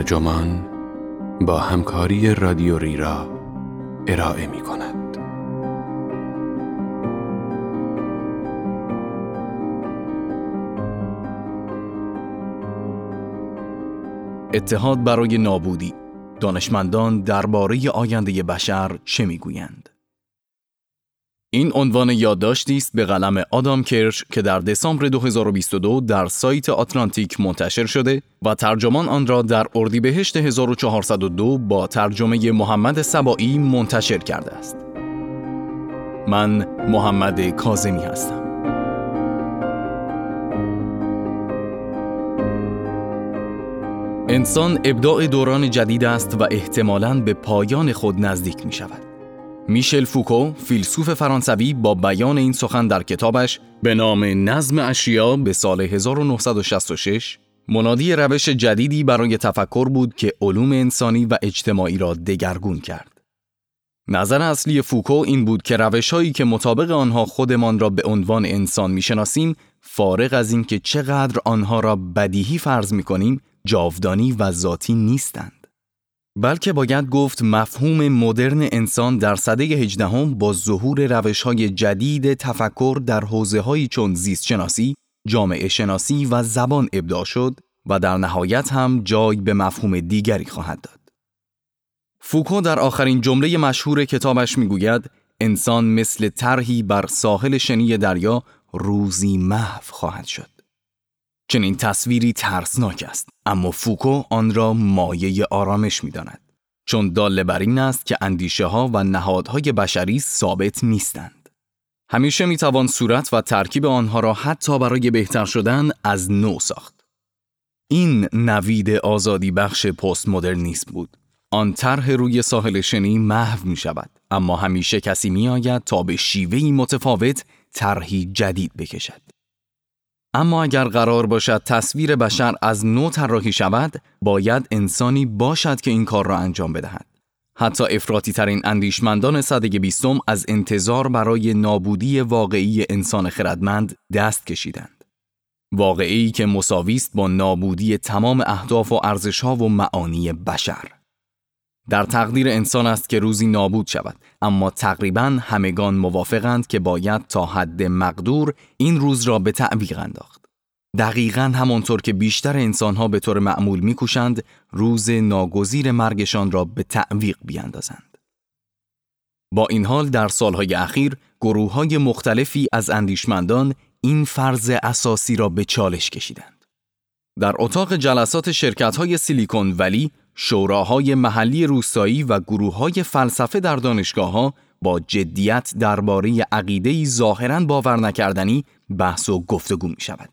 ترجمان با همکاری رادیو ریرا ارائه می کند. اتحاد برای نابودی دانشمندان درباره آینده بشر چه می‌گویند؟ این عنوان یادداشتی است به قلم آدام کرش که در دسامبر 2022 در سایت آتلانتیک منتشر شده و ترجمان آن را در اردیبهشت 1402 با ترجمه محمد سبایی منتشر کرده است. من محمد کازمی هستم. انسان ابداع دوران جدید است و احتمالاً به پایان خود نزدیک می شود. میشل فوکو فیلسوف فرانسوی با بیان این سخن در کتابش به نام نظم اشیا به سال 1966 منادی روش جدیدی برای تفکر بود که علوم انسانی و اجتماعی را دگرگون کرد. نظر اصلی فوکو این بود که روشهایی که مطابق آنها خودمان را به عنوان انسان می‌شناسیم فارغ از اینکه چقدر آنها را بدیهی فرض می کنیم جاودانی و ذاتی نیستند. بلکه باید گفت مفهوم مدرن انسان در سده هجدهم با ظهور روش های جدید تفکر در حوزه هایی چون زیست شناسی، جامعه شناسی و زبان ابداع شد و در نهایت هم جای به مفهوم دیگری خواهد داد. فوکو در آخرین جمله مشهور کتابش می‌گوید انسان مثل طرحی بر ساحل شنی دریا روزی محو خواهد شد. چنین تصویری ترسناک است اما فوکو آن را مایه آرامش می داند. چون داله بر این است که اندیشه ها و نهادهای بشری ثابت نیستند. همیشه می توان صورت و ترکیب آنها را حتی برای بهتر شدن از نو ساخت. این نوید آزادی بخش پست مدرنیسم بود. آن طرح روی ساحل شنی محو می شود اما همیشه کسی می آید تا به شیوهی متفاوت طرحی جدید بکشد. اما اگر قرار باشد تصویر بشر از نو طراحی شود، باید انسانی باشد که این کار را انجام بدهد. حتی افراطی ترین اندیشمندان صده بیستم از انتظار برای نابودی واقعی انسان خردمند دست کشیدند. واقعی که مساوی است با نابودی تمام اهداف و ارزشها و معانی بشر. در تقدیر انسان است که روزی نابود شود اما تقریبا همگان موافقند که باید تا حد مقدور این روز را به تعویق انداخت. دقیقا همانطور که بیشتر انسانها به طور معمول میکوشند روز ناگزیر مرگشان را به تعویق بیاندازند. با این حال در سالهای اخیر گروه های مختلفی از اندیشمندان این فرض اساسی را به چالش کشیدند. در اتاق جلسات شرکت های سیلیکون ولی شوراهای محلی روستایی و گروه های فلسفه در دانشگاه ها با جدیت درباره عقیده ظاهرا باور نکردنی بحث و گفتگو می شود.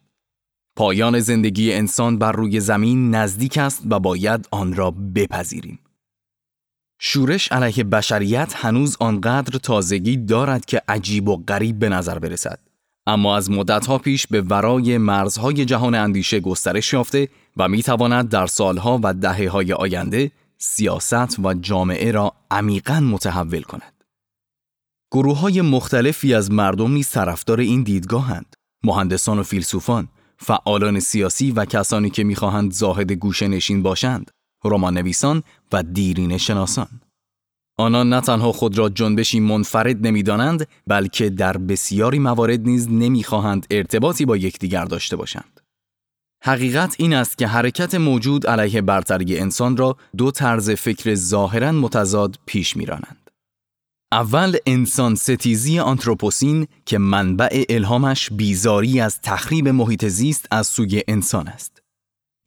پایان زندگی انسان بر روی زمین نزدیک است و باید آن را بپذیریم. شورش علیه بشریت هنوز آنقدر تازگی دارد که عجیب و غریب به نظر برسد. اما از مدتها پیش به ورای مرزهای جهان اندیشه گسترش یافته و می تواند در سالها و دهه های آینده سیاست و جامعه را عمیقا متحول کند. گروه های مختلفی از مردم نیز طرفدار این دیدگاهند. مهندسان و فیلسوفان، فعالان سیاسی و کسانی که می‌خواهند زاهد گوشه نشین باشند، رمان نویسان و دیرین شناسان. آنان نه تنها خود را جنبشی منفرد نمی‌دانند بلکه در بسیاری موارد نیز نمی‌خواهند ارتباطی با یکدیگر داشته باشند. حقیقت این است که حرکت موجود علیه برتری انسان را دو طرز فکر ظاهرا متضاد پیش میرانند. اول انسان ستیزی آنتروپوسین که منبع الهامش بیزاری از تخریب محیط زیست از سوی انسان است.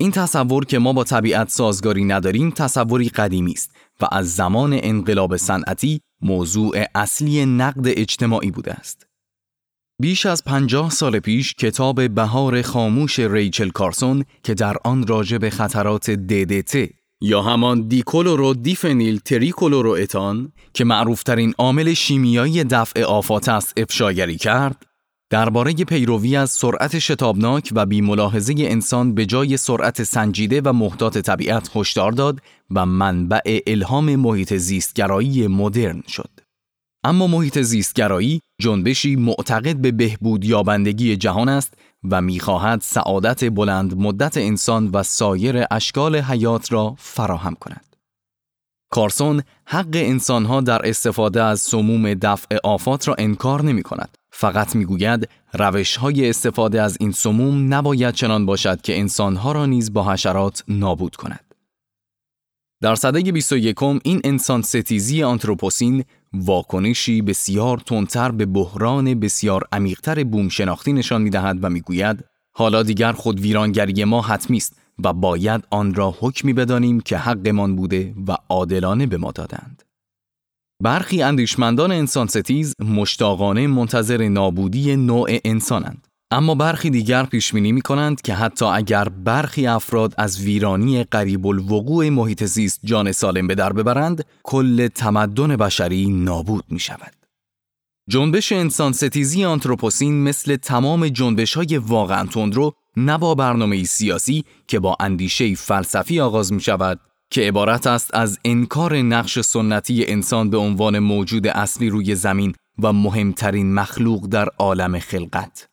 این تصور که ما با طبیعت سازگاری نداریم تصوری قدیمی است و از زمان انقلاب صنعتی موضوع اصلی نقد اجتماعی بوده است. بیش از پنجاه سال پیش کتاب بهار خاموش ریچل کارسون که در آن راجع به خطرات DDT یا همان دیکولورو دیفنیل تریکولورو اتان که معروفترین عامل شیمیایی دفع آفات است افشاگری کرد درباره پیروی از سرعت شتابناک و ملاحظه انسان به جای سرعت سنجیده و محتاط طبیعت هشدار داد و منبع الهام محیط زیستگرایی مدرن شد. اما محیط زیستگرایی جنبشی معتقد به بهبود یابندگی جهان است و می‌خواهد سعادت بلند مدت انسان و سایر اشکال حیات را فراهم کند. کارسون حق انسانها در استفاده از سموم دفع آفات را انکار نمی کند. فقط می‌گوید روش های استفاده از این سموم نباید چنان باشد که انسانها را نیز با حشرات نابود کند. در سده 21 این انسان ستیزی آنتروپوسین واکنشی بسیار تندتر به بحران بسیار عمیقتر بوم شناختی نشان می‌دهد و می‌گوید حالا دیگر خود ویرانگری ما حتمی است و باید آن را حکمی بدانیم که حقمان بوده و عادلانه به ما دادند. برخی اندیشمندان انسان ستیز مشتاقانه منتظر نابودی نوع انسانند. اما برخی دیگر پیش بینی می کنند که حتی اگر برخی افراد از ویرانی قریب الوقوع محیط زیست جان سالم به در ببرند، کل تمدن بشری نابود می شود. جنبش انسان ستیزی آنتروپوسین مثل تمام جنبش های واقعا تندرو نه با برنامه سیاسی که با اندیشه فلسفی آغاز می شود که عبارت است از انکار نقش سنتی انسان به عنوان موجود اصلی روی زمین و مهمترین مخلوق در عالم خلقت.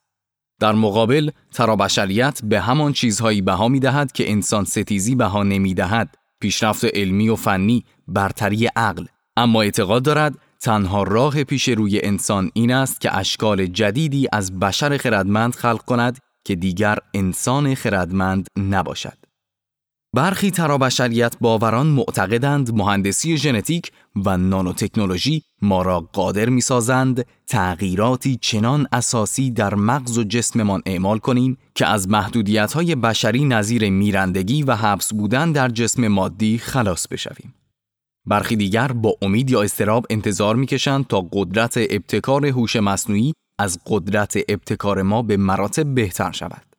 در مقابل ترابشریت به همان چیزهایی بها می دهد که انسان ستیزی بها نمی دهد پیشرفت علمی و فنی برتری عقل. اما اعتقاد دارد تنها راه پیش روی انسان این است که اشکال جدیدی از بشر خردمند خلق کند که دیگر انسان خردمند نباشد. برخی ترابشریت باوران معتقدند مهندسی ژنتیک و نانوتکنولوژی ما را قادر می سازند تغییراتی چنان اساسی در مغز و جسممان اعمال کنیم که از محدودیت های بشری نظیر میرندگی و حبس بودن در جسم مادی خلاص بشویم. برخی دیگر با امید یا استراب انتظار می‌کشند تا قدرت ابتکار هوش مصنوعی از قدرت ابتکار ما به مراتب بهتر شود.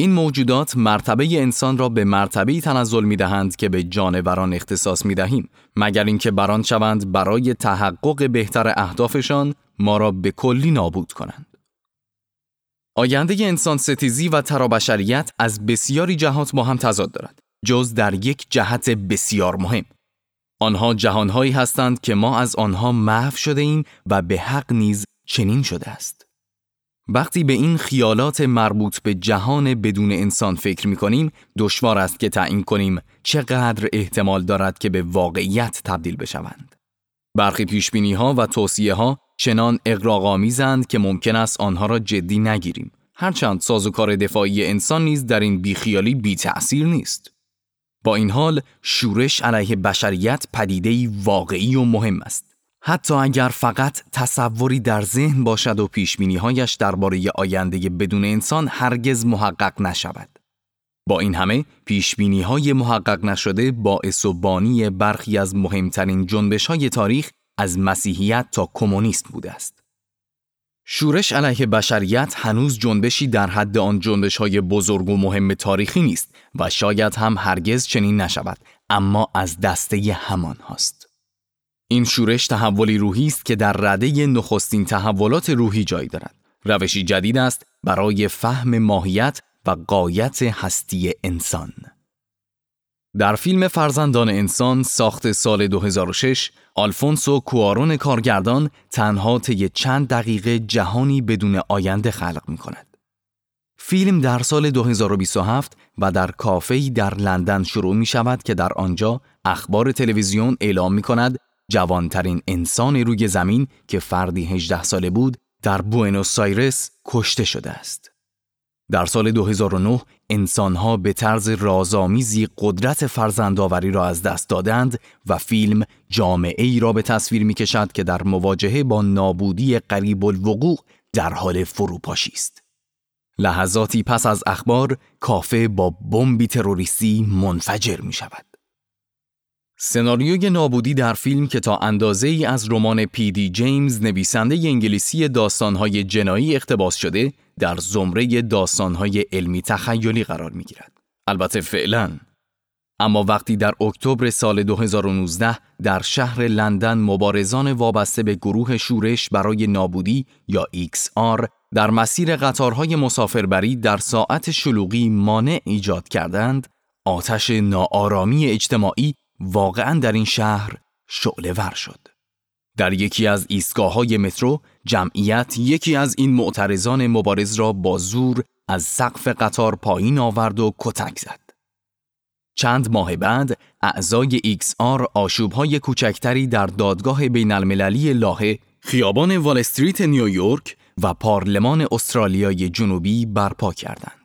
این موجودات مرتبه انسان را به مرتبه تنزل می دهند که به جانوران اختصاص می دهیم مگر اینکه بران شوند برای تحقق بهتر اهدافشان ما را به کلی نابود کنند. آینده انسان ستیزی و ترابشریت از بسیاری جهات با هم تضاد دارد جز در یک جهت بسیار مهم آنها جهانهایی هستند که ما از آنها محو شده ایم و به حق نیز چنین شده است وقتی به این خیالات مربوط به جهان بدون انسان فکر می کنیم، دشوار است که تعیین کنیم چقدر احتمال دارد که به واقعیت تبدیل بشوند. برخی پیشبینی ها و توصیه ها چنان اقراقامیزند که ممکن است آنها را جدی نگیریم. هرچند سازوکار دفاعی انسان نیز در این بیخیالی بی تأثیر نیست. با این حال شورش علیه بشریت پدیده‌ای واقعی و مهم است. حتی اگر فقط تصوری در ذهن باشد و پیشبینیهایش درباره آینده بدون انسان هرگز محقق نشود. با این همه پیشبینی های محقق نشده باعث و بانی برخی از مهمترین جنبش های تاریخ از مسیحیت تا کمونیست بوده است. شورش علیه بشریت هنوز جنبشی در حد آن جنبش های بزرگ و مهم تاریخی نیست و شاید هم هرگز چنین نشود اما از دسته همان هاست. این شورش تحولی روحی است که در رده نخستین تحولات روحی جای دارد. روشی جدید است برای فهم ماهیت و قایت هستی انسان. در فیلم فرزندان انسان ساخت سال 2006 آلفونسو کوارون کارگردان تنها طی چند دقیقه جهانی بدون آینده خلق می کند. فیلم در سال 2027 و در کافه‌ای در لندن شروع می شود که در آنجا اخبار تلویزیون اعلام می کند جوانترین انسان روی زمین که فردی 18 ساله بود در بوئنوس آیرس کشته شده است. در سال 2009 انسانها به طرز رازآمیزی قدرت فرزندآوری را از دست دادند و فیلم جامعه ای را به تصویر می کشد که در مواجهه با نابودی قریب الوقوع در حال فروپاشی است. لحظاتی پس از اخبار کافه با بمبی تروریستی منفجر می شود. سناریوی نابودی در فیلم که تا اندازه ای از رمان پی دی جیمز نویسنده انگلیسی داستانهای جنایی اقتباس شده در زمره داستانهای علمی تخیلی قرار می گیرد. البته فعلا اما وقتی در اکتبر سال 2019 در شهر لندن مبارزان وابسته به گروه شورش برای نابودی یا XR در مسیر قطارهای مسافربری در ساعت شلوغی مانع ایجاد کردند، آتش ناآرامی اجتماعی واقعا در این شهر شعله ور شد. در یکی از ایستگاه های مترو جمعیت یکی از این معترضان مبارز را با زور از سقف قطار پایین آورد و کتک زد. چند ماه بعد اعضای XR آشوبهای کوچکتری در دادگاه بین المللی لاهه، خیابان وال استریت نیویورک و پارلمان استرالیای جنوبی برپا کردند.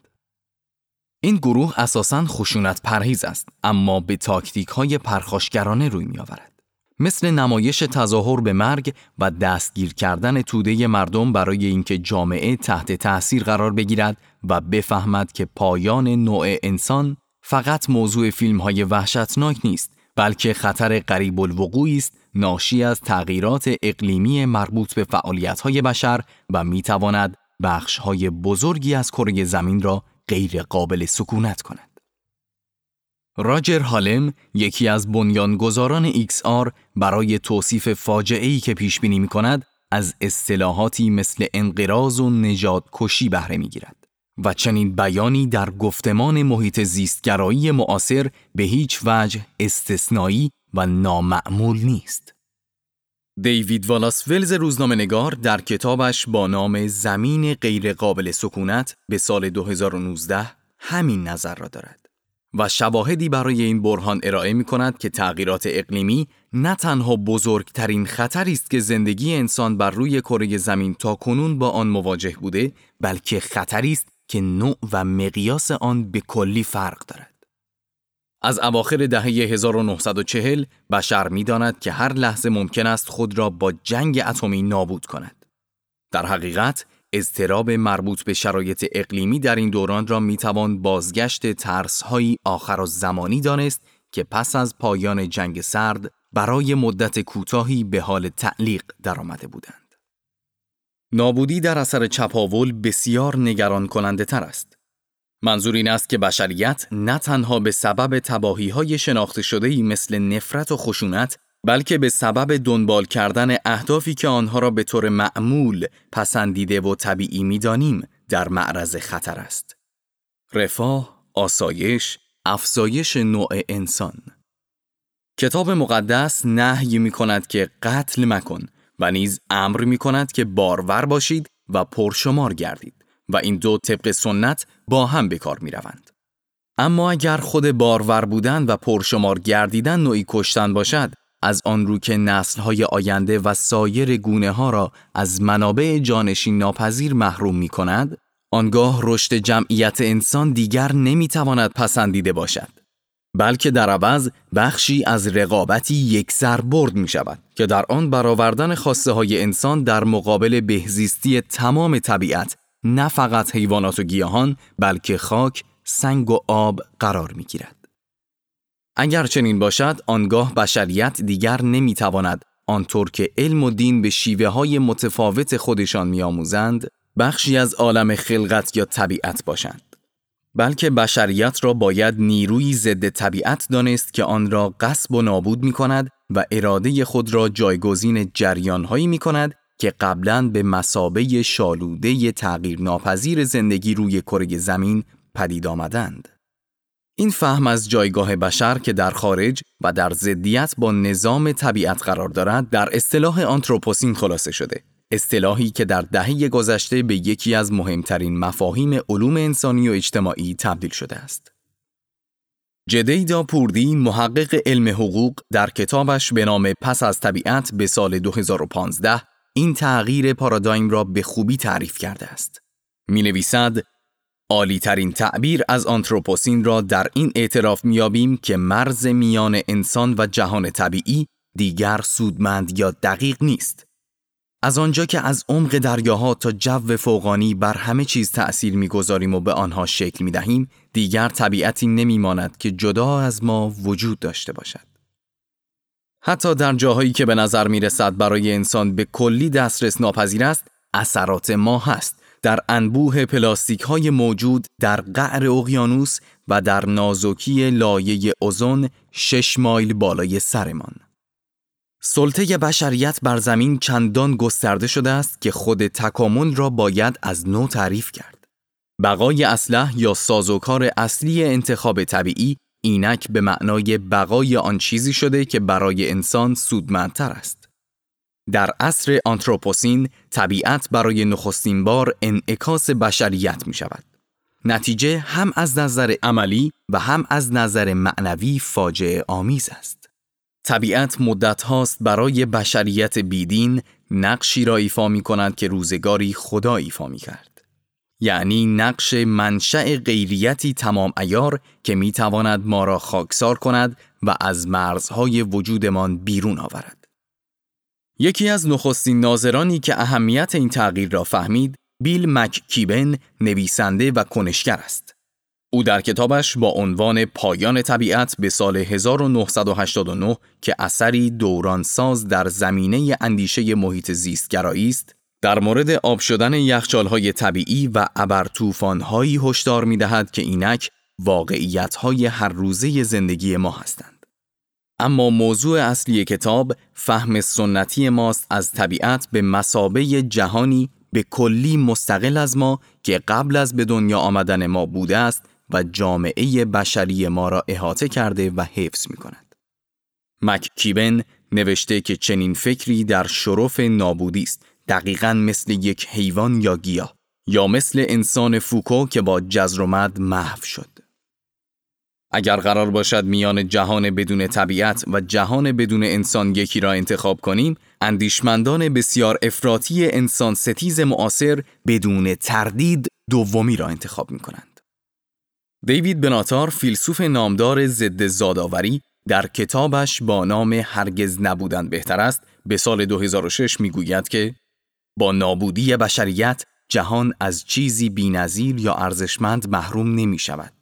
این گروه اساساً خشونت پرهیز است اما به تاکتیک های پرخاشگرانه روی می آورد. مثل نمایش تظاهر به مرگ و دستگیر کردن توده مردم برای اینکه جامعه تحت تأثیر قرار بگیرد و بفهمد که پایان نوع انسان فقط موضوع فیلم های وحشتناک نیست بلکه خطر قریب الوقوعی است ناشی از تغییرات اقلیمی مربوط به فعالیت های بشر و می تواند بخش های بزرگی از کره زمین را غیر قابل سکونت کند. راجر هالم یکی از بنیانگذاران XR برای توصیف فاجعه ای که پیش بینی می کند از اصطلاحاتی مثل انقراض و نجات کشی بهره می گیرد و چنین بیانی در گفتمان محیط زیستگرایی معاصر به هیچ وجه استثنایی و نامعمول نیست. دیوید والاس ولز روزنامه نگار در کتابش با نام زمین غیرقابل سکونت به سال 2019 همین نظر را دارد. و شواهدی برای این برهان ارائه می کند که تغییرات اقلیمی نه تنها بزرگترین خطری است که زندگی انسان بر روی کره زمین تا کنون با آن مواجه بوده بلکه خطری است که نوع و مقیاس آن به کلی فرق دارد. از اواخر دهه 1940 بشر می داند که هر لحظه ممکن است خود را با جنگ اتمی نابود کند. در حقیقت اضطراب مربوط به شرایط اقلیمی در این دوران را می‌توان بازگشت ترسهایی آخر و زمانی دانست که پس از پایان جنگ سرد برای مدت کوتاهی به حال تعلیق درآمده بودند. نابودی در اثر چپاول بسیار نگران کننده تر است. منظور این است که بشریت نه تنها به سبب تباهی های شناخته شده مثل نفرت و خشونت بلکه به سبب دنبال کردن اهدافی که آنها را به طور معمول پسندیده و طبیعی می‌دانیم در معرض خطر است. رفاه، آسایش، افزایش نوع انسان کتاب مقدس نهی می کند که قتل مکن و نیز امر می کند که بارور باشید و پرشمار گردید و این دو طبق سنت با هم به کار می روند. اما اگر خود بارور بودن و پرشمار گردیدن نوعی کشتن باشد از آن رو که نسلهای آینده و سایر گونه ها را از منابع جانشین ناپذیر محروم می کند، آنگاه رشد جمعیت انسان دیگر نمی تواند پسندیده باشد. بلکه در عوض بخشی از رقابتی یک سر برد می شود که در آن برآوردن خواسته های انسان در مقابل بهزیستی تمام طبیعت نه فقط حیوانات و گیاهان بلکه خاک، سنگ و آب قرار می گیرد. اگر چنین باشد آنگاه بشریت دیگر نمی‌تواند آنطور که علم و دین به شیوه های متفاوت خودشان میآموزند بخشی از عالم خلقت یا طبیعت باشند بلکه بشریت را باید نیروی ضد طبیعت دانست که آن را قصب و نابود می کند و اراده خود را جایگزین جریانهایی می کند که قبلا به مسابه شالوده تغییر ناپذیر زندگی روی کره زمین پدید آمدند. این فهم از جایگاه بشر که در خارج و در ضدیت با نظام طبیعت قرار دارد در اصطلاح آنتروپوسین خلاصه شده اصطلاحی که در دهه گذشته به یکی از مهمترین مفاهیم علوم انسانی و اجتماعی تبدیل شده است. جدیدا پوردی محقق علم حقوق در کتابش به نام پس از طبیعت به سال 2015 این تغییر پارادایم را به خوبی تعریف کرده است. می نویسد عالی ترین تعبیر از آنتروپوسین را در این اعتراف میابیم که مرز میان انسان و جهان طبیعی دیگر سودمند یا دقیق نیست. از آنجا که از عمق دریاها تا جو فوقانی بر همه چیز تأثیر می‌گذاریم و به آنها شکل می‌دهیم، دیگر طبیعتی نمیماند که جدا از ما وجود داشته باشد. حتی در جاهایی که به نظر می رسد برای انسان به کلی دسترس ناپذیر است، اثرات ما هست در انبوه پلاستیک های موجود در قعر اقیانوس و در نازکی لایه اوزون شش مایل بالای سرمان. سلطه بشریت بر زمین چندان گسترده شده است که خود تکامل را باید از نو تعریف کرد. بقای اسلح یا سازوکار اصلی انتخاب طبیعی اینک به معنای بقای آن چیزی شده که برای انسان سودمندتر است. در عصر آنتروپوسین طبیعت برای نخستین بار انعکاس بشریت می شود. نتیجه هم از نظر عملی و هم از نظر معنوی فاجعه آمیز است. طبیعت مدت هاست برای بشریت بیدین نقشی را ایفا می کند که روزگاری خدا ایفا می کرد. یعنی نقش منشأ غیریتی تمام ایار که می تواند ما را خاکسار کند و از مرزهای وجودمان بیرون آورد. یکی از نخستین ناظرانی که اهمیت این تغییر را فهمید، بیل مککیبن نویسنده و کنشگر است. او در کتابش با عنوان پایان طبیعت به سال 1989 که اثری دورانساز در زمینه اندیشه محیط زیستگرایی است، در مورد آب شدن یخچالهای طبیعی و ابرطوفان‌هایی هشدار می‌دهد که اینک واقعیت‌های هر روزه زندگی ما هستند. اما موضوع اصلی کتاب فهم سنتی ماست از طبیعت به مسابه جهانی به کلی مستقل از ما که قبل از به دنیا آمدن ما بوده است و جامعه بشری ما را احاطه کرده و حفظ می کند. مک کیبن نوشته که چنین فکری در شرف نابودی است دقیقا مثل یک حیوان یا گیاه یا مثل انسان فوکو که با جزر و مد محو شد. اگر قرار باشد میان جهان بدون طبیعت و جهان بدون انسان یکی را انتخاب کنیم، اندیشمندان بسیار افراطی انسان ستیز معاصر بدون تردید دومی را انتخاب می کنند. دیوید بناتار فیلسوف نامدار ضد زادآوری در کتابش با نام هرگز نبودن بهتر است به سال 2006 می‌گوید که با نابودی بشریت جهان از چیزی بینظیر یا ارزشمند محروم نمی شود.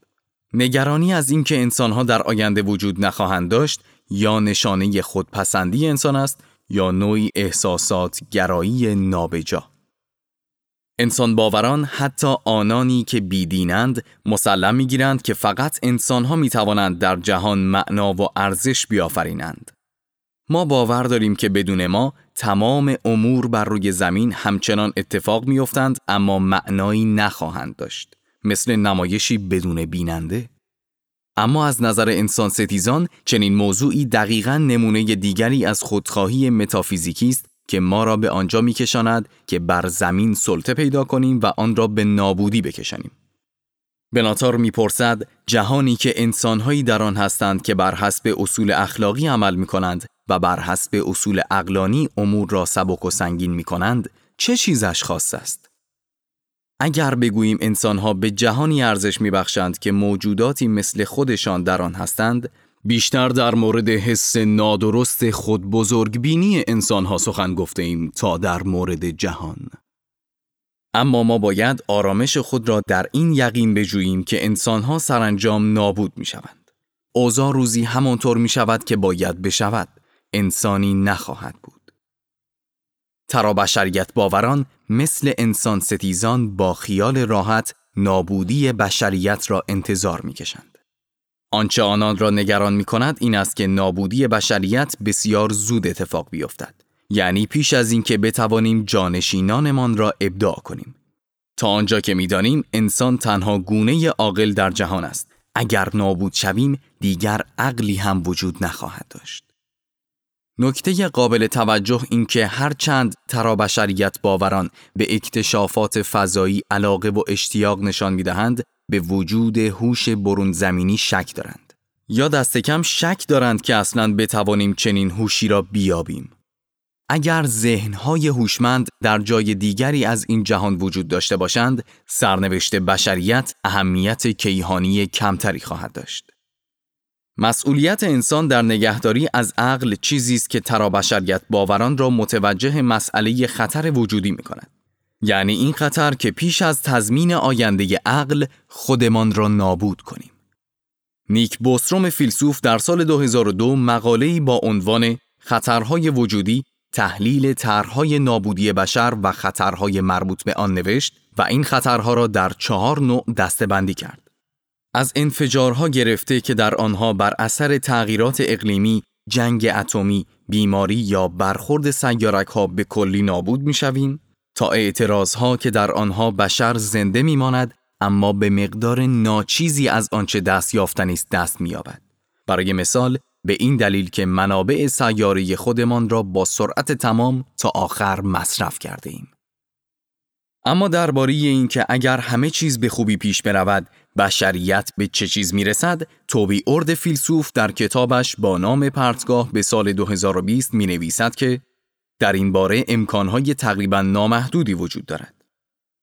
نگرانی از اینکه انسانها در آینده وجود نخواهند داشت یا نشانه خودپسندی انسان است یا نوعی احساسات گرایی نابجا. انسان باوران حتی آنانی که بیدینند مسلم می‌گیرند که فقط انسانها می توانند در جهان معنا و ارزش بیافرینند. ما باور داریم که بدون ما تمام امور بر روی زمین همچنان اتفاق میافتند اما معنایی نخواهند داشت مثل نمایشی بدون بیننده اما از نظر انسان ستیزان چنین موضوعی دقیقا نمونه دیگری از خودخواهی متافیزیکی است که ما را به آنجا میکشاند که بر زمین سلطه پیدا کنیم و آن را به نابودی بکشانیم. بناتار می‌پرسد جهانی که انسانهایی در آن هستند که بر حسب اصول اخلاقی عمل می کنند و بر حسب اصول اقلانی امور را سبک و سنگین می کنند چه چیزش خاص است؟ اگر بگوییم انسانها به جهانی ارزش میبخشند که موجوداتی مثل خودشان در آن هستند بیشتر در مورد حس نادرست خود بزرگبینی انسانها سخن گفته ایم تا در مورد جهان اما ما باید آرامش خود را در این یقین بجوییم که انسانها سرانجام نابود می شوند. اوضاع روزی همانطور می شود که باید بشود. انسانی نخواهد بود. ترا بشریت باوران مثل انسان ستیزان با خیال راحت نابودی بشریت را انتظار می کشند. آنچه آنان را نگران می کند این است که نابودی بشریت بسیار زود اتفاق بیفتد. یعنی پیش از اینکه بتوانیم جانشینانمان را ابداع کنیم. تا آنجا که می‌دانیم انسان تنها گونه عاقل در جهان است. اگر نابود شویم دیگر عقلی هم وجود نخواهد داشت. نکته قابل توجه این که هرچند ترا بشریت باوران به اکتشافات فضایی علاقه و اشتیاق نشان می‌دهند به وجود هوش برون زمینی شک دارند. یا دست کم شک دارند که اصلا بتوانیم چنین هوشی را بیابیم. اگر ذهنهای هوشمند در جای دیگری از این جهان وجود داشته باشند سرنوشت بشریت اهمیت کیهانی کمتری خواهد داشت. مسئولیت انسان در نگهداری از عقل چیزی است که ترابشریت باوران را متوجه مسئله خطر وجودی می کند. یعنی این خطر که پیش از تضمین آینده عقل خودمان را نابود کنیم. نیک بوستروم فیلسوف در سال 2002 مقاله‌ای با عنوان خطرهای وجودی تحلیل طرحهای نابودی بشر و خطرهای مربوط به آن نوشت و این خطرها را در چهار نوع دستبندی کرد. از انفجارها گرفته که در آنها بر اثر تغییرات اقلیمی، جنگ اتمی، بیماری یا برخورد سیارک ها به کلی نابود می شویم، تا اعتراضها که در آنها بشر زنده می ماند اما به مقدار ناچیزی از آنچه دست یافتنی است دست می یابد. برای مثال به این دلیل که منابع سیاره خودمان را با سرعت تمام تا آخر مصرف کرده ایم. اما درباره اینکه اگر همه چیز به خوبی پیش برود بشریت به چه چیز می‌رسد توبی ارد فیلسوف در کتابش با نام پرتگاه به سال 2020 می نویسد که در این باره امکانهای تقریبا نامحدودی وجود دارد.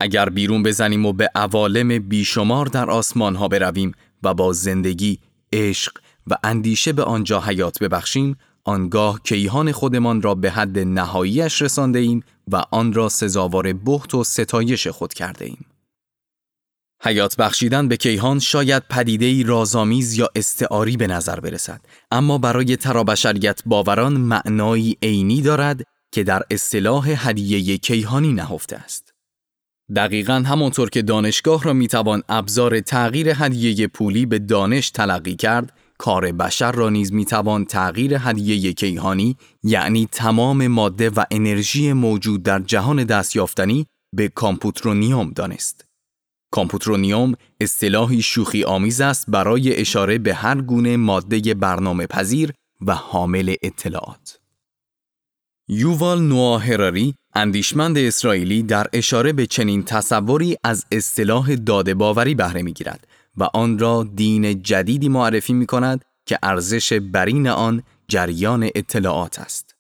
اگر بیرون بزنیم و به عوالم بیشمار در آسمان ها برویم و با زندگی، عشق و اندیشه به آنجا حیات ببخشیم، آنگاه کیهان خودمان را به حد نهاییش رسانده ایم و آن را سزاوار بحت و ستایش خود کرده ایم. حیات بخشیدن به کیهان شاید پدیده‌ای رازآمیز یا استعاری به نظر برسد. اما برای ترابشریت باوران معنایی عینی دارد که در اصطلاح هدیه کیهانی نهفته است. دقیقا همانطور که دانشگاه را می‌توان ابزار تغییر هدیه پولی به دانش تلقی کرد کار بشر را نیز می‌توان تغییر هدیه کیهانی یعنی تمام ماده و انرژی موجود در جهان دست‌یافتنی به computronium دانست. computronium اصطلاحی شوخی آمیز است برای اشاره به هر گونه ماده برنامه پذیر و حامل اطلاعات. یووال نوا هراری اندیشمند اسرائیلی در اشاره به چنین تصوری از اصطلاح داده باوری بهره می گیرد و آن را دین جدیدی معرفی می کند که ارزش برین آن جریان اطلاعات است.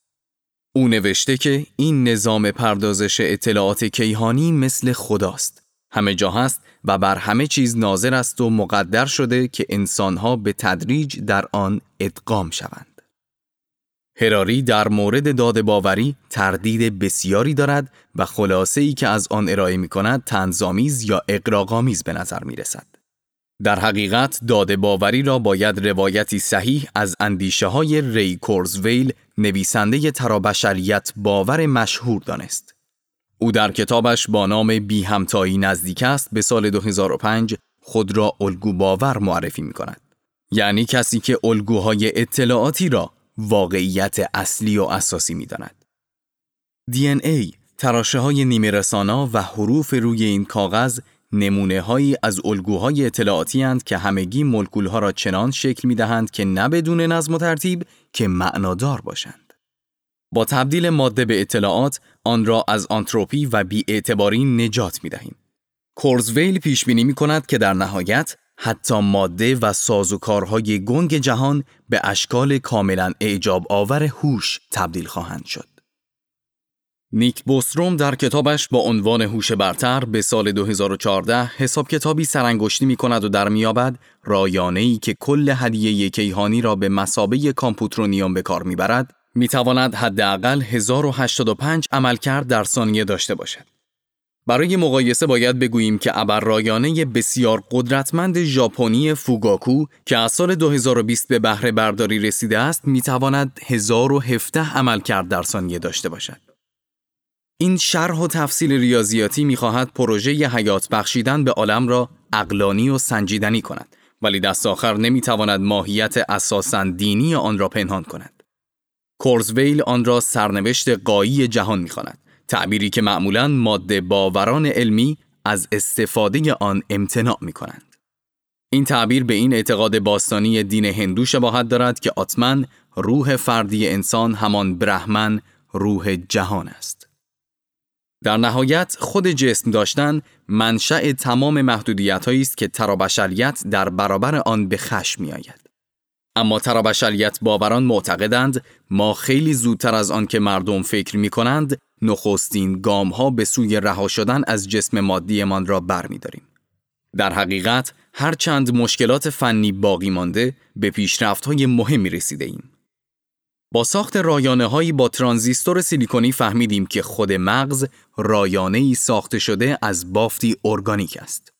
او نوشته که این نظام پردازش اطلاعات کیهانی مثل خداست همه جا هست و بر همه چیز ناظر است و مقدر شده که انسانها به تدریج در آن ادغام شوند. هراری در مورد داده باوری تردید بسیاری دارد و خلاصه ای که از آن ارائه می کند تنظامیز یا اقراغامیز به نظر می رسد. در حقیقت داده باوری را باید روایتی صحیح از اندیشه های ری کورزویل نویسنده ترابشریت باور مشهور دانست. او در کتابش با نام بی همتایی نزدیک است به سال 2005 خود را الگو باور معرفی می کند. یعنی کسی که الگوهای اطلاعاتی را واقعیت اصلی و اساسی می داند. DNA تراشه های نیمه رسانا و حروف روی این کاغذ نمونه هایی از الگوهای اطلاعاتی هستند که همگی ملکول ها را چنان شکل می دهند که نه بدون نظم و ترتیب که معنادار باشند. با تبدیل ماده به اطلاعات آن را از آنتروپی و بیاعتباری نجات می دهیم. کورزویل پیش بینی می کند که در نهایت حتی ماده و سازوکارهای گنگ جهان به اشکال کاملا اعجاب آور هوش تبدیل خواهند شد. نیک بوستروم در کتابش با عنوان هوش برتر به سال 2014 حساب کتابی سرانگشتی می کند و در میابد رایانه ای که کل هدیه کیهانی را به مسابه کامپوترونیوم به کار می‌برد می تواند حداقل 1085 عملکرد در ثانیه داشته باشد. برای مقایسه باید بگوییم که ابررایانه بسیار قدرتمند ژاپنی فوگاکو که از سال 2020 به بهره برداری رسیده است می تواند 1017 عملکرد در ثانیه داشته باشد. این شرح و تفصیل ریاضیاتی می خواهد پروژه حیات بخشیدن به عالم را اقلانی و سنجیدنی کند ولی دست آخر نمی تواند ماهیت اساساً دینی آن را پنهان کند. کورزویل آن را سرنوشت قایی جهان می‌خواند. تعبیری که معمولاً ماده باوران علمی از استفاده آن امتناع می کنند. این تعبیر به این اعتقاد باستانی دین هندو شباهت دارد که آتمن روح فردی انسان همان برهمن روح جهان است. در نهایت خود جسم داشتن منشأ تمام محدودیت است که ترابشریت در برابر آن به خشم می آید. اما ترابشریت باوران معتقدند ما خیلی زودتر از آن که مردم فکر می کنند نخستین گام ها به سوی رها شدن از جسم مادیمان را برمیداریم. در حقیقت هرچند مشکلات فنی باقی مانده به پیشرفت های مهمی رسیده ایم. با ساخت رایانه هایی با ترانزیستور سیلیکونی فهمیدیم که خود مغز رایانه ای ساخته شده از بافتی ارگانیک است.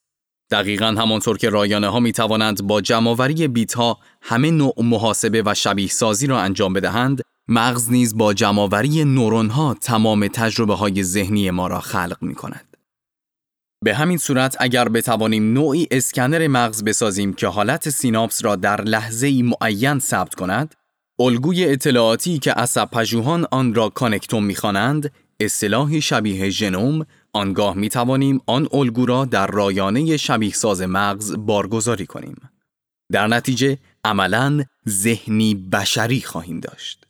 دقیقا همانطور که رایانه ها می توانند با جمعآوری بیت ها همه نوع محاسبه و شبیه سازی را انجام بدهند، مغز نیز با جمعآوری نورون ها تمام تجربه های ذهنی ما را خلق می کند. به همین صورت اگر بتوانیم نوعی اسکنر مغز بسازیم که حالت سیناپس را در لحظه ای معین ثبت کند، الگوی اطلاعاتی که عصب پژوهان آن را کانکتوم می‌خوانند، اصطلاحی شبیه ژنوم آنگاه می توانیم آن الگو را در رایانه شبیه ساز مغز بارگذاری کنیم. در نتیجه عملا ذهنی بشری خواهیم داشت.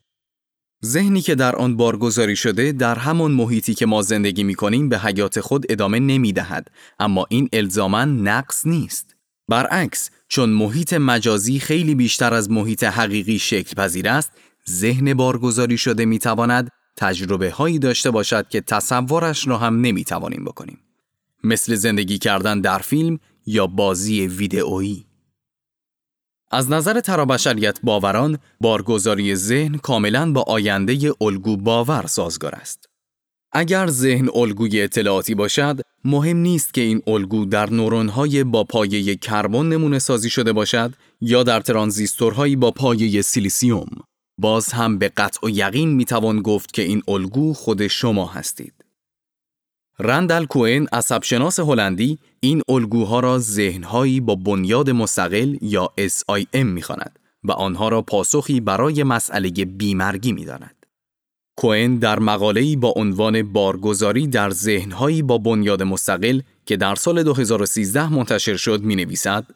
ذهنی که در آن بارگذاری شده در همان محیطی که ما زندگی می کنیم به حیات خود ادامه نمی دهد. اما این الزاما نقص نیست. برعکس چون محیط مجازی خیلی بیشتر از محیط حقیقی شکل پذیر است ذهن بارگذاری شده می تواند تجربه هایی داشته باشد که تصورش را هم نمی توانیم بکنیم. مثل زندگی کردن در فیلم یا بازی ویدئویی. از نظر ترابشریت باوران، بارگذاری ذهن کاملا با آینده الگو باور سازگار است. اگر ذهن الگوی اطلاعاتی باشد، مهم نیست که این الگو در نورون‌های با پایه کربن نمونه سازی شده باشد یا در ترانزیستورهایی با پایه سیلیسیوم. باز هم به قطع و یقین می‌توان گفت که این الگو خود شما هستید. رندل کوین عصبشناس هلندی این الگوها را ذهنهایی با بنیاد مستقل یا SIM می‌خواند و آنها را پاسخی برای مسئله بیمرگی می‌داند. کوین در مقاله‌ای با عنوان بارگذاری در ذهنهایی با بنیاد مستقل که در سال 2013 منتشر شد می نویسد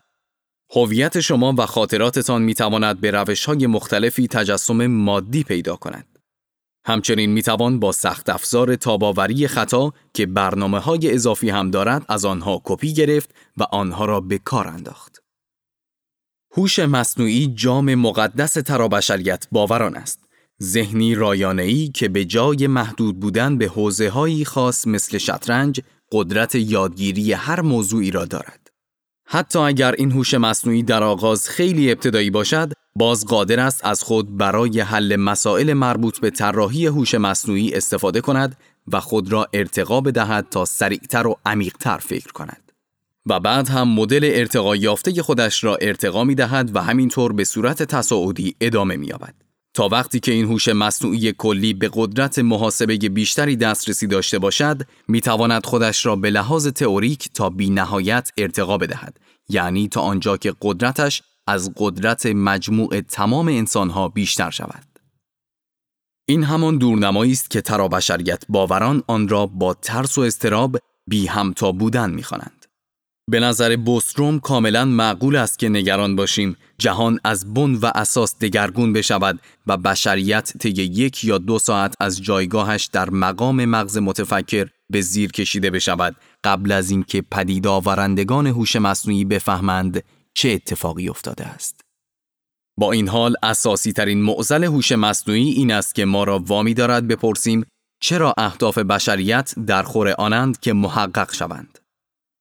هویت شما و خاطراتتان می تواند به روش های مختلفی تجسم مادی پیدا کند. همچنین می توان با سخت افزار تاباوری خطا که برنامه های اضافی هم دارد از آنها کپی گرفت و آنها را به کار انداخت. هوش مصنوعی جام مقدس ترابشریت باوران است. ذهنی رایانه‌ای که به جای محدود بودن به حوزه هایی خاص مثل شطرنج قدرت یادگیری هر موضوعی را دارد. حتی اگر این هوش مصنوعی در آغاز خیلی ابتدایی باشد، باز قادر است از خود برای حل مسائل مربوط به طراحی هوش مصنوعی استفاده کند و خود را ارتقا بدهد تا سریعتر و عمیقتر فکر کند. و بعد هم مدل ارتقا یافته خودش را ارتقا می دهد و همینطور به صورت تصاعدی ادامه می یابد. تا وقتی که این هوش مصنوعی کلی به قدرت محاسبه بیشتری دسترسی داشته باشد، می تواند خودش را به لحاظ تئوریک تا بی نهایت ارتقا بدهد، یعنی تا آنجا که قدرتش از قدرت مجموع تمام انسانها بیشتر شود. این همان دورنمایی است که ترابشریت باوران آن را با ترس و استراب بی همتا بودن می‌خوانند. به نظر بوستروم کاملا معقول است که نگران باشیم جهان از بن و اساس دگرگون بشود و بشریت طی یک یا دو ساعت از جایگاهش در مقام مغز متفکر به زیر کشیده بشود قبل از اینکه پدید آورندگان هوش مصنوعی بفهمند چه اتفاقی افتاده است. با این حال اساسی ترین معزل هوش مصنوعی این است که ما را وامی دارد بپرسیم چرا اهداف بشریت در خور آنند که محقق شوند.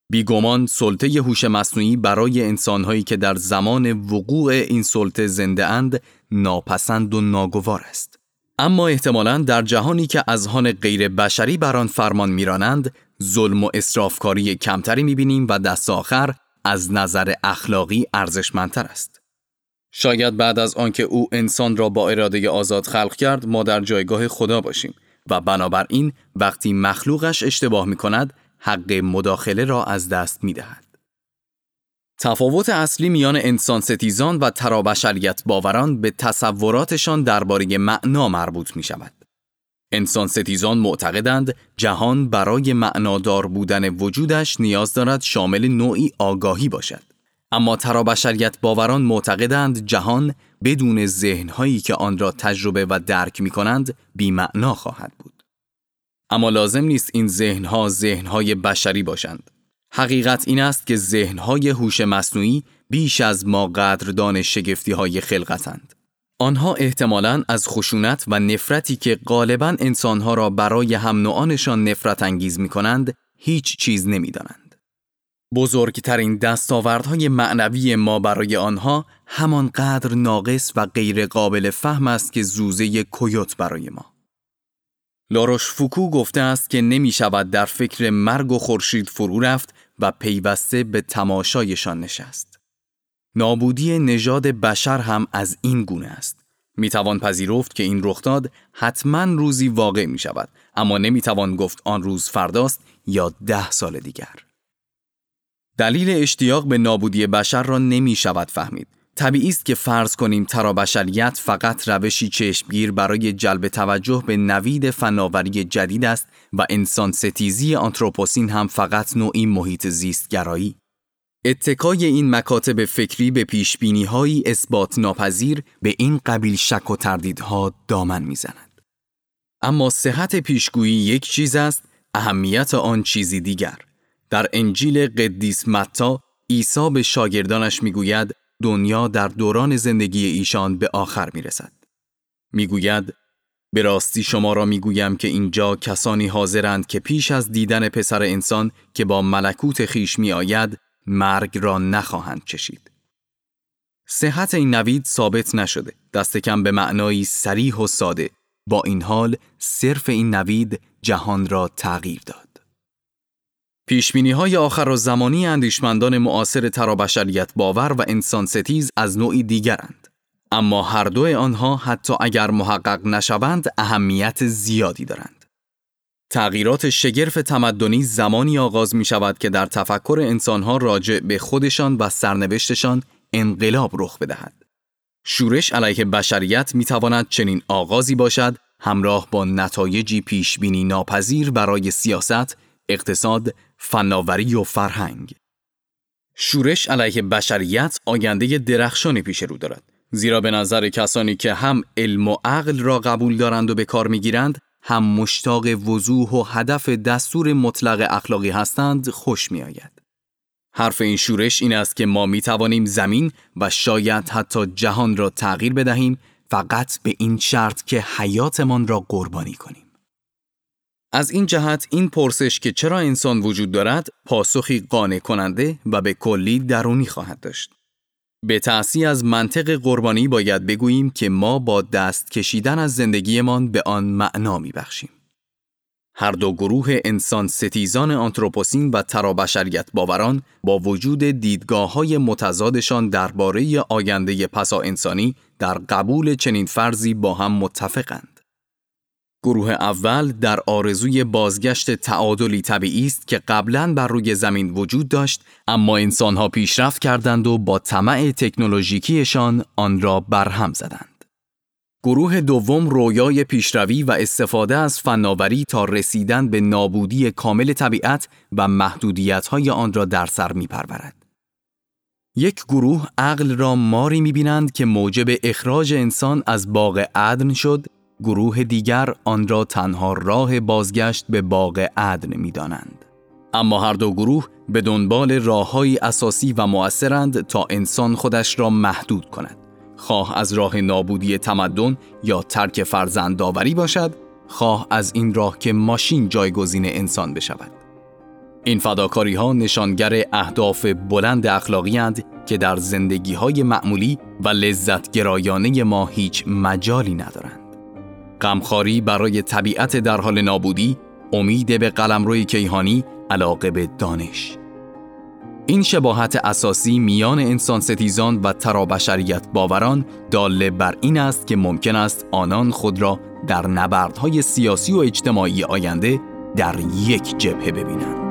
بیگمان سلطه هوش مصنوعی برای انسانهایی که در زمان وقوع این سلطه زنده اند ناپسند و ناگوار است. اما احتمالا در جهانی که اذهان غیر بشری بر آن فرمان میرانند ظلم و اسرافکاری کمتری می‌بینیم و دست آخر از نظر اخلاقی ارزشمندتر است. شاید بعد از آنکه او انسان را با اراده آزاد خلق کرد ما در جایگاه خدا باشیم و بنابراین وقتی مخلوقش اشتباه می کند حق مداخله را از دست می دهد. تفاوت اصلی میان انسان ستیزان و ترابشریت باوران به تصوراتشان درباره معنا مربوط می شود. انسان ستیزان معتقدند جهان برای معنادار بودن وجودش نیاز دارد شامل نوعی آگاهی باشد. اما ترابشریت باوران معتقدند جهان بدون ذهنهایی که آن را تجربه و درک می کنند بی معنا خواهد بود. اما لازم نیست این ذهنها ذهنهای بشری باشند. حقیقت این است که ذهنهای هوش مصنوعی بیش از ما قدردان شگفتی های خلقتند. آنها احتمالاً از خشونت و نفرتی که غالباً انسانها را برای هم نوعانشان نفرت انگیز می کنند هیچ چیز نمی دانند. بزرگترین دستاوردهای معنوی ما برای آنها همانقدر ناقص و غیر قابل فهم است که زوزه کویوت برای ما. لاروش فوکو گفته است که نمی شود در فکر مرگ و خورشید فرو رفت و پیوسته به تماشایشان نشست. نابودی نژاد بشر هم از این گونه است. می توان پذیرفت که این رخداد حتما روزی واقع می شود اما نمی توان گفت آن روز فرداست یا ده سال دیگر. دلیل اشتیاق به نابودی بشر را نمی شود فهمید طبیعی است که فرض کنیم ترابشریت فقط روشی چشمگیر برای جلب توجه به نوید فناوری جدید است و انسان ستیزی آنتروپوسین هم فقط نوعی محیط زیست گرایی. اتکای این مکاتب فکری به پیشبینی اثبات ناپذیر به این قبیل شک و تردیدها دامن می‌زند. اما صحت پیشگویی یک چیز است اهمیت آن چیزی دیگر در انجیل قدیس متا عیسی به شاگردانش می‌گوید دنیا در دوران زندگی ایشان به آخر می رسد. می‌گوید به راستی شما را می‌گویم که اینجا کسانی حاضرند که پیش از دیدن پسر انسان که با ملکوت خیش می آید مرگ را نخواهند چشید. صحت این نوید ثابت نشده دست کم به معنایی سریح و ساده با این حال صرف این نوید جهان را تغییر داد. پیشبینی های آخر و زمانی اندیشمندان معاصر ترابشریت باور و انسان ستیز از نوعی دیگرند. اما هر دو آنها حتی اگر محقق نشوند اهمیت زیادی دارند. تغییرات شگرف تمدنی زمانی آغاز می شود که در تفکر انسانها راجع به خودشان و سرنوشتشان انقلاب رخ بدهد. شورش علیه بشریت می تواند چنین آغازی باشد همراه با نتایجی پیشبینی ناپذیر برای سیاست، اقتصاد، فناوری و فرهنگ. شورش علیه بشریت آینده درخشانی پیش رو دارد. زیرا به نظر کسانی که هم علم و عقل را قبول دارند و به کار می‌گیرند هم مشتاق وضوح و هدف دستور مطلق اخلاقی هستند خوش می آید. حرف این شورش این است که ما می توانیم زمین و شاید حتی جهان را تغییر بدهیم فقط به این شرط که حیاتمان را قربانی کنیم. از این جهت این پرسش که چرا انسان وجود دارد پاسخی قانع کننده و به کلی درونی خواهد داشت. به تأسی از منطق قربانی باید بگوییم که ما با دست کشیدن از زندگیمان به آن معنا می بخشیم. هر دو گروه انسان ستیزان آنتروپوسین و ترابشریت باوران با وجود دیدگاه های متضادشان درباره آینده پسا انسانی در قبول چنین فرضی با هم متفقند. گروه اول در آرزوی بازگشت تعادلی طبیعی است که قبلا بر روی زمین وجود داشت اما انسانها پیشرفت کردند و با طمع تکنولوژیکیشان آن را برهم زدند. گروه دوم رویای پیشروی و استفاده از فناوری تا رسیدن به نابودی کامل طبیعت و محدودیت‌های آن را در سر می‌پرورد. یک گروه عقل را ماری می‌بینند که موجب اخراج انسان از باغ عدن شد گروه دیگر آن را تنها راه بازگشت به باغ عدن می دانند. اما هر دو گروه به دنبال راههایی اساسی و مؤثرند تا انسان خودش را محدود کند. خواه از راه نابودی تمدن یا ترک فرزندآوری باشد، خواه از این راه که ماشین جایگزین انسان بشود. این فداکاری ها نشانگر اهداف بلند اخلاقی هند که در زندگی های معمولی و لذت گرایانه ما هیچ مجالی ندارند. غمخواری برای طبیعت در حال نابودی، امید به قلمروی کیهانی، علاقه به دانش. این شباهت اساسی میان انسان ستیزان و ترابشریت باوران داله بر این است که ممکن است آنان خود را در نبردهای سیاسی و اجتماعی آینده در یک جبهه ببینند.